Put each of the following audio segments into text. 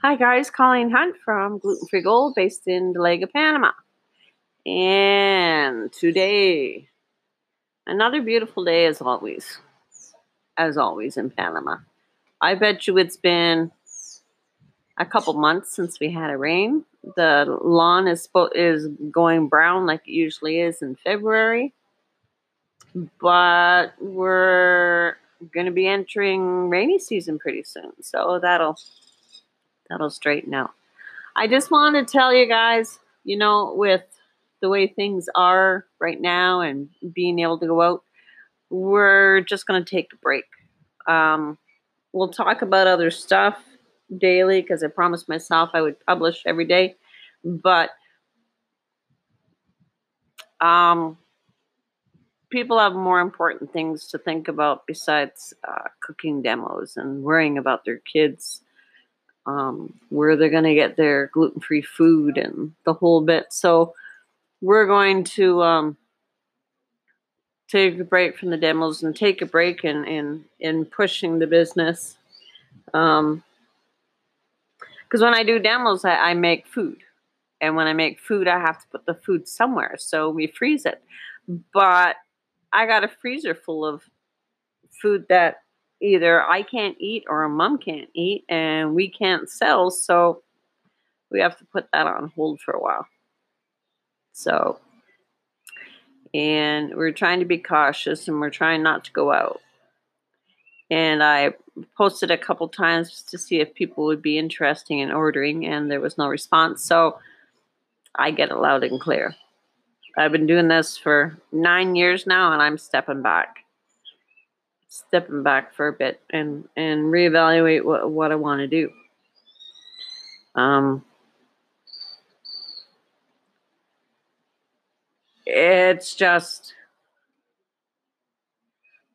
Hi guys, Colleen Hunt from Gluten Free Gold based in Dolega, Panama. And today, another beautiful day as always. As always in Panama. I bet you it's been a couple months since we had a rain. The lawn is is going brown like it usually is in February. But we're going to be entering rainy season pretty soon. So that'll that'll straighten out. I just want to tell you guys, you know, with the way things are right now and being able to go out, we're just going to take a break. Um, we'll talk about other stuff daily because I promised myself I would publish every day, but um, people have more important things to think about besides uh, cooking demos and worrying about their kids, um, where they're going to get their gluten free food and the whole bit. So we're going to um, take a break from the demos and take a break in in, in pushing the business. Um, because when I do demos, I, I make food. And when I make food, I have to put the food somewhere. So we freeze it. But I got a freezer full of food that either I can't eat or a mom can't eat and we can't sell. So we have to put that on hold for a while. So, and we're trying to be cautious and we're trying not to go out. And I posted a couple times to see if people would be interested in ordering, and there was no response. So I get it loud and clear. I've been doing this for nine years now, and I'm stepping back, stepping back for a bit, and and reevaluate what what I want to do. Um, it's just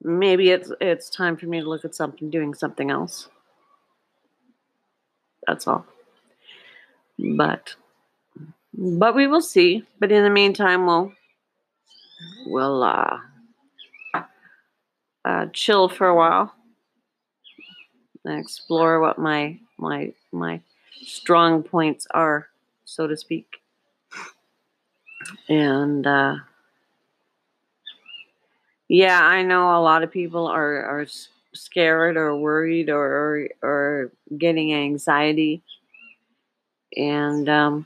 maybe it's it's time for me to look at something doing something else. That's all. But but we will see. But in the meantime, we'll we'll uh, uh, chill for a while and explore what my my my strong points are, so to speak. And uh, yeah, I know a lot of people are are scared or worried or or, or getting anxiety, and um,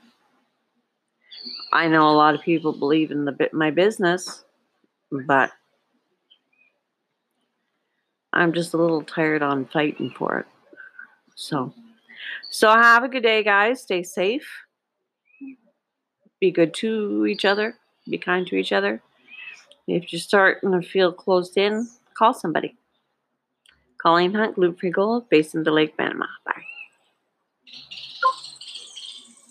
I know a lot of people believe in the my business, but I'm just a little tired on fighting for it. So, so have a good day, guys. Stay safe. Be good to each other. Be kind to each other. If you're starting to feel closed in, call somebody. Colleen Hunt, Gluten Free Gold, based in Dolega Panama. Bye.